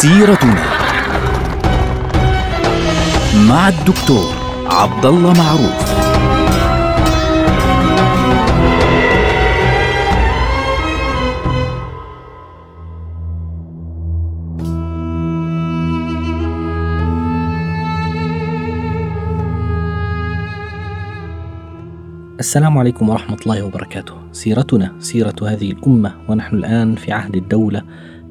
سيرتنا مع الدكتور عبد الله معروف السلام عليكم ورحمة الله وبركاته. سيرتنا سيرة هذه الأمة ونحن الآن في عهد الدولة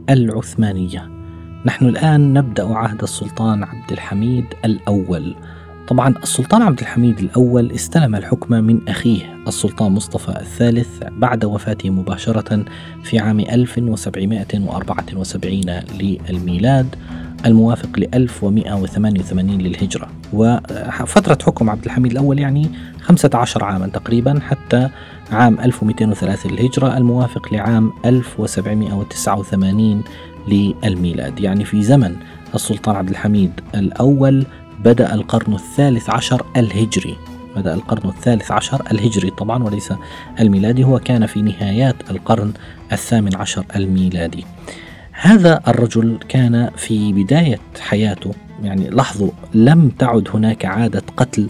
العثمانية. نحن الآن نبدأ عهد السلطان عبد الحميد الأول. طبعا السلطان عبد الحميد الأول استلم الحكم من أخيه السلطان مصطفى الثالث بعد وفاته مباشرة في عام 1774 للميلاد الموافق ل 1188 للهجرة. وفترة حكم عبد الحميد الأول يعني 15 عاما تقريبا حتى عام 1203 للهجرة الموافق لعام 1789 للميلاد. يعني في زمن السلطان عبد الحميد الأول بدأ القرن الثالث عشر الهجري. بدأ القرن الثالث عشر الهجري طبعا وليس الميلادي هو كان في نهايات القرن الثامن عشر الميلادي. هذا الرجل كان في بداية حياته يعني لاحظوا لم تعد هناك عادة قتل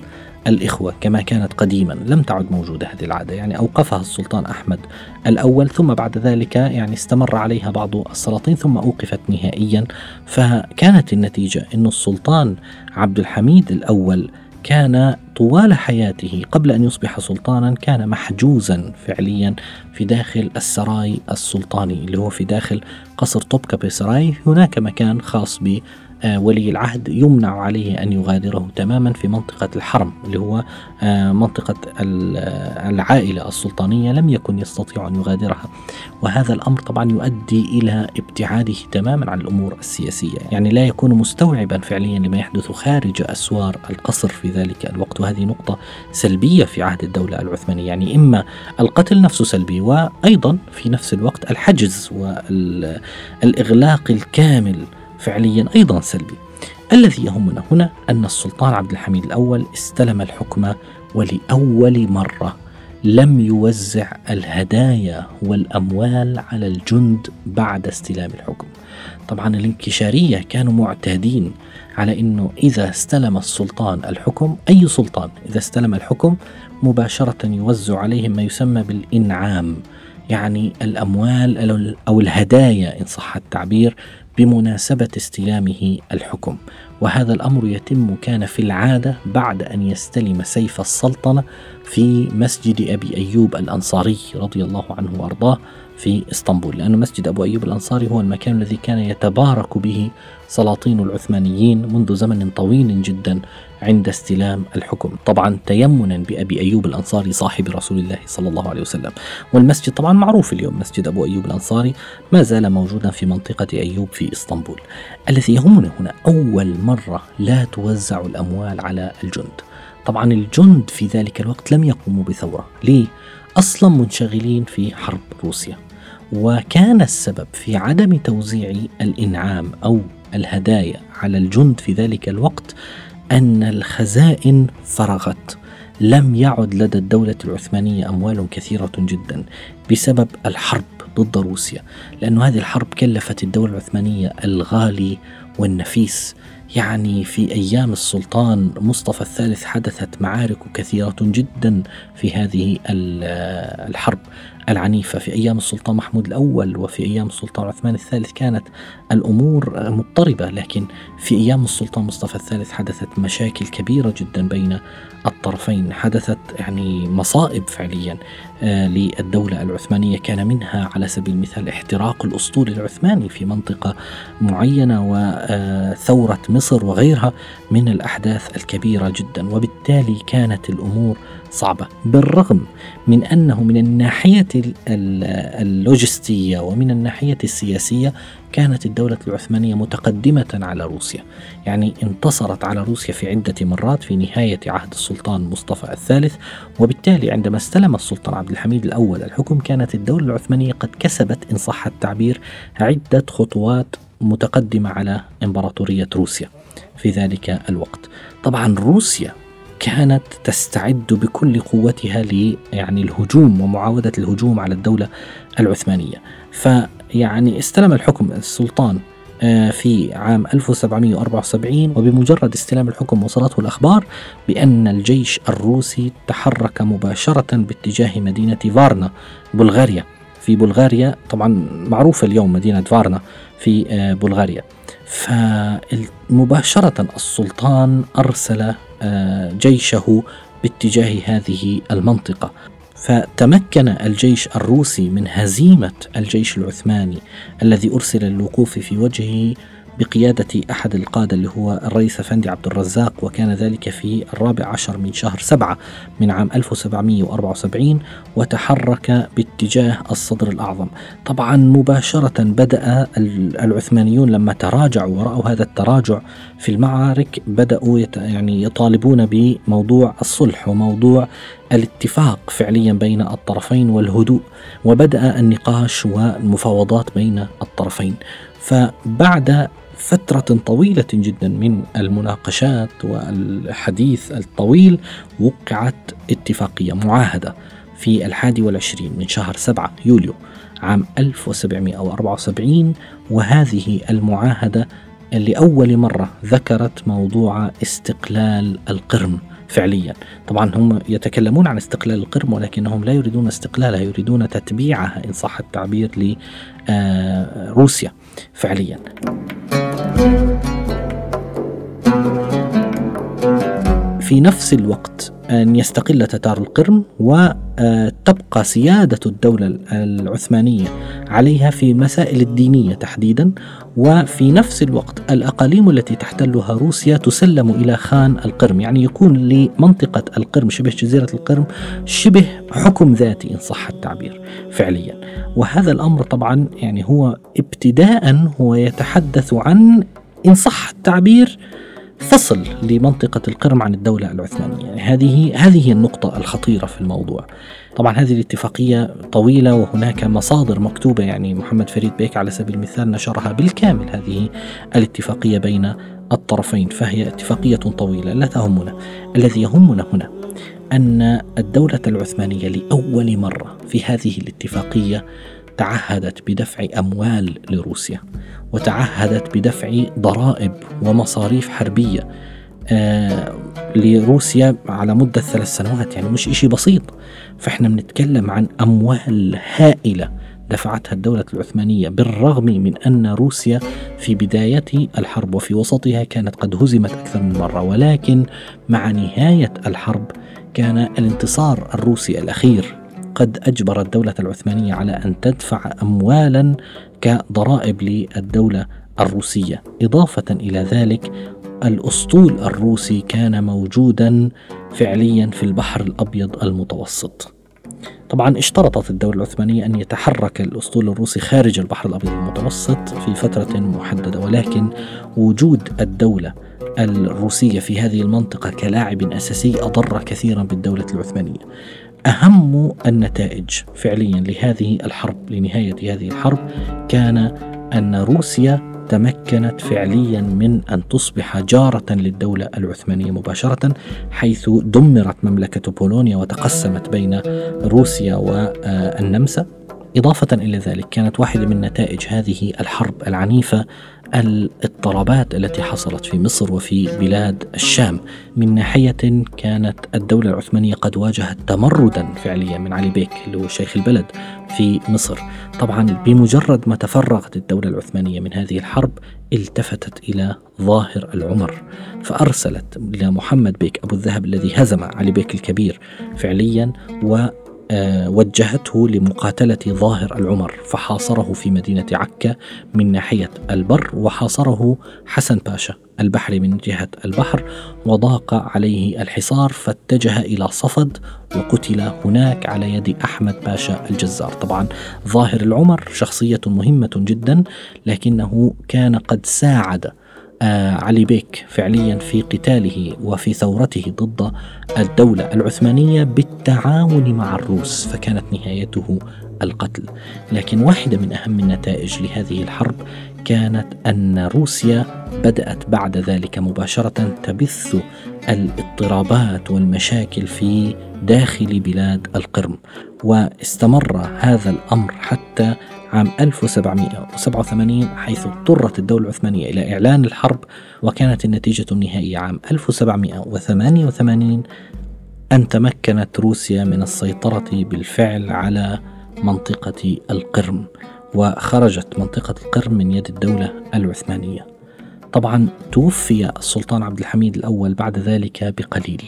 الإخوة كما كانت قديما لم تعد موجودة هذه العادة يعني أوقفها السلطان أحمد الأول ثم بعد ذلك يعني استمر عليها بعض السلاطين ثم أوقفت نهائيا فكانت النتيجة أن السلطان عبد الحميد الأول كان طوال حياته قبل أن يصبح سلطانا كان محجوزا فعليا في داخل السراي السلطاني اللي هو في داخل قصر طوبكابي سراي. هناك مكان خاص ب آه، ولي العهد يمنع عليه أن يغادره تماما في منطقة الحرم اللي هو آه، منطقة العائلة السلطانية لم يكن يستطيع أن يغادرها. وهذا الأمر طبعا يؤدي إلى ابتعاده تماما عن الأمور السياسية. يعني لا يكون مستوعبا فعليا لما يحدث خارج أسوار القصر في ذلك الوقت. وهذه نقطة سلبية في عهد الدولة العثمانية. يعني إما القتل نفسه سلبي وأيضا في نفس الوقت الحجز والإغلاق الكامل فعليا أيضا سلبي. الذي يهمنا هنا أن السلطان عبد الحميد الأول استلم الحكم ولأول مرة لم يوزع الهدايا والأموال على الجند بعد استلام الحكم. طبعا الانكشارية كانوا معتادين على أنه إذا استلم السلطان الحكم أي سلطان إذا استلم الحكم مباشرة يوزع عليهم ما يسمى بالإنعام. يعني الأموال أو الهدايا إن صح التعبير بمناسبة استلامه الحكم. وهذا الأمر يتم كان في العادة بعد أن يستلم سيف السلطنة في مسجد أبي أيوب الأنصاري رضي الله عنه وأرضاه في إسطنبول لأن مسجد أبو أيوب الأنصاري هو المكان الذي كان يتبارك به سلاطين العثمانيين منذ زمن طويل جدا عند استلام الحكم. طبعا تيمنا بأبي أيوب الأنصاري صاحب رسول الله صلى الله عليه وسلم. والمسجد طبعا معروف اليوم مسجد أبو أيوب الأنصاري ما زال موجودا في منطقة أيوب في إسطنبول الذي يهمنا هنا. أول مرة لا توزع الأموال على الجند. طبعا الجند في ذلك الوقت لم يقوموا بثورة. ليه؟ أصلا منشغلين في حرب روسيا. وكان السبب في عدم توزيع الإنعام أو الهدايا على الجند في ذلك الوقت أن الخزائن فرغت. لم يعد لدى الدولة العثمانية أموال كثيرة جدا بسبب الحرب ضد روسيا لأن هذه الحرب كلفت الدولة العثمانية الغالي والنفيس. يعني في أيام السلطان مصطفى الثالث حدثت معارك كثيرة جدا في هذه الحرب العنيفة. في أيام السلطان محمود الأول وفي أيام السلطان عثمان الثالث كانت الأمور مضطربة لكن في أيام السلطان مصطفى الثالث حدثت مشاكل كبيرة جدا بين الطرفين. حدثت يعني مصائب فعليا آه، للدولة العثمانية. كان منها على سبيل المثال احتراق الأسطول العثماني في منطقة معينة وثورة مصر وغيرها من الأحداث الكبيرة جدا. وبالتالي كانت الأمور صعبة بالرغم من أنه من الناحية اللوجستية ومن الناحية السياسية كانت الدولة العثمانية متقدمة على روسيا. يعني انتصرت على روسيا في عدة مرات في نهاية عهد السلطان مصطفى الثالث. وبالتالي عندما استلم السلطان عبد الحميد الأول الحكم كانت الدولة العثمانية قد كسبت إن صح التعبير عدة خطوات متقدمة على إمبراطورية روسيا في ذلك الوقت. طبعا روسيا كانت تستعد بكل قوتها ل يعني الهجوم ومعاودة الهجوم على الدولة العثمانية. فيعني استلم الحكم السلطان آه، في عام 1774 وبمجرد استلام الحكم وصلته الأخبار بأن الجيش الروسي تحرك مباشرة باتجاه مدينة فارنا بلغاريا. في بلغاريا. طبعا معروفة اليوم مدينة فارنا في آه، بلغاريا. فمباشرة السلطان أرسل آه، جيشه باتجاه هذه المنطقة. فتمكن الجيش الروسي من هزيمة الجيش العثماني الذي أرسل للوقوف في وجهه بقيادة أحد القادة اللي هو الرئيس أفندي عبد الرزاق وكان ذلك في الرابع عشر من شهر سبعة من عام 1774 وتحرك باتجاه الصدر الأعظم. طبعا مباشرة بدأ العثمانيون لما تراجعوا ورأوا هذا التراجع في المعارك بدأوا يعني يطالبون بموضوع الصلح وموضوع الاتفاق فعليا بين الطرفين والهدوء وبدأ النقاش والمفاوضات بين الطرفين. فبعد فترة طويلة جدا من المناقشات والحديث الطويل وقعت اتفاقية معاهدة في الحادي والعشرين من شهر سبعة يوليو عام 1774 وهذه المعاهدة لأول مرة ذكرت موضوع استقلال القرم فعليا. طبعا هم يتكلمون عن استقلال القرم ولكنهم لا يريدون استقلالها يريدون تتبيعها إن صح التعبير لروسيا فعليا. Música في نفس الوقت أن يستقل تتار القرم وتبقى سيادة الدولة العثمانية عليها في المسائل الدينية تحديدا وفي نفس الوقت الأقاليم التي تحتلها روسيا تسلم إلى خان القرم. يعني يكون لمنطقة القرم شبه جزيرة القرم شبه حكم ذاتي إن صح التعبير فعليا. وهذا الأمر طبعا يعني هو ابتداء هو يتحدث عن إن صح التعبير فصل لمنطقة القرم عن الدولة العثمانية. يعني هذه هذه النقطة الخطيرة في الموضوع. طبعا هذه الاتفاقية طويلة وهناك مصادر مكتوبة يعني محمد فريد بيك على سبيل المثال نشرها بالكامل هذه الاتفاقية بين الطرفين فهي اتفاقية طويلة لا تهمنا. الذي يهمنا هنا أن الدولة العثمانية لأول مرة في هذه الاتفاقية تعهدت بدفع أموال لروسيا وتعهدت بدفع ضرائب ومصاريف حربية آه لروسيا على مدة ثلاث سنوات يعني مش إشي بسيط. فإحنا بنتكلم عن أموال هائلة دفعتها الدولة العثمانية بالرغم من أن روسيا في بداية الحرب وفي وسطها كانت قد هزمت أكثر من مرة ولكن مع نهاية الحرب كان الانتصار الروسي الأخير. قد أجبر الدولة العثمانية على أن تدفع أموالا كضرائب للدولة الروسية. إضافة إلى ذلك الأسطول الروسي كان موجودا فعليا في البحر الأبيض المتوسط. طبعا اشترطت الدولة العثمانية أن يتحرك الأسطول الروسي خارج البحر الأبيض المتوسط في فترة محددة ولكن وجود الدولة الروسية في هذه المنطقة كلاعب أساسي أضر كثيرا بالدولة العثمانية. أهم النتائج فعليا لهذه الحرب لنهاية هذه الحرب كان أن روسيا تمكنت فعليا من أن تصبح جارة للدولة العثمانية مباشرة حيث دمرت مملكة بولونيا وتقسمت بين روسيا والنمسا. إضافة إلى ذلك كانت واحدة من نتائج هذه الحرب العنيفة الاضطرابات التي حصلت في مصر وفي بلاد الشام. من ناحية كانت الدولة العثمانية قد واجهت تمردا فعليا من علي بيك اللي هو شيخ البلد في مصر. طبعا بمجرد ما تفرغت الدولة العثمانية من هذه الحرب التفتت إلى ظاهر العمر فأرسلت إلى محمد بيك أبو الذهب الذي هزم علي بيك الكبير فعليا و وجهته لمقاتلة ظاهر العمر فحاصره في مدينة عكا من ناحية البر وحاصره حسن باشا البحري من جهة البحر وضاق عليه الحصار فاتجه إلى صفد وقتل هناك على يد أحمد باشا الجزار. طبعا ظاهر العمر شخصية مهمة جدا لكنه كان قد ساعد آه، علي بيك فعليا في قتاله وفي ثورته ضد الدولة العثمانية بالتعاون مع الروس فكانت نهايته القتل. لكن واحدة من أهم النتائج لهذه الحرب كانت أن روسيا بدأت بعد ذلك مباشرة تبث الاضطرابات والمشاكل في داخل بلاد القرم واستمر هذا الأمر حتى عام 1787 حيث اضطرت الدولة العثمانية إلى إعلان الحرب وكانت النتيجة النهائية عام 1788 أن تمكنت روسيا من السيطرة بالفعل على منطقة القرم وخرجت منطقة القرم من يد الدولة العثمانية. طبعا توفي السلطان عبد الحميد الأول بعد ذلك بقليل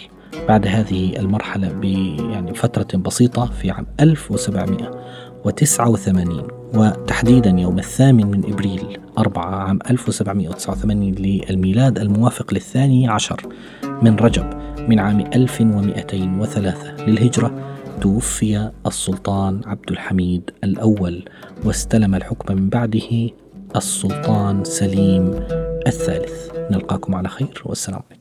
بعد هذه المرحلة ب يعني فترة بسيطة في عام 1789 وتحديدا يوم الثامن من إبريل 4 عام 1789 للميلاد الموافق للثاني عشر من رجب من عام 1203 للهجرة توفي السلطان عبد الحميد الأول واستلم الحكم من بعده السلطان سليم الثالث. نلقاكم على خير والسلام عليكم.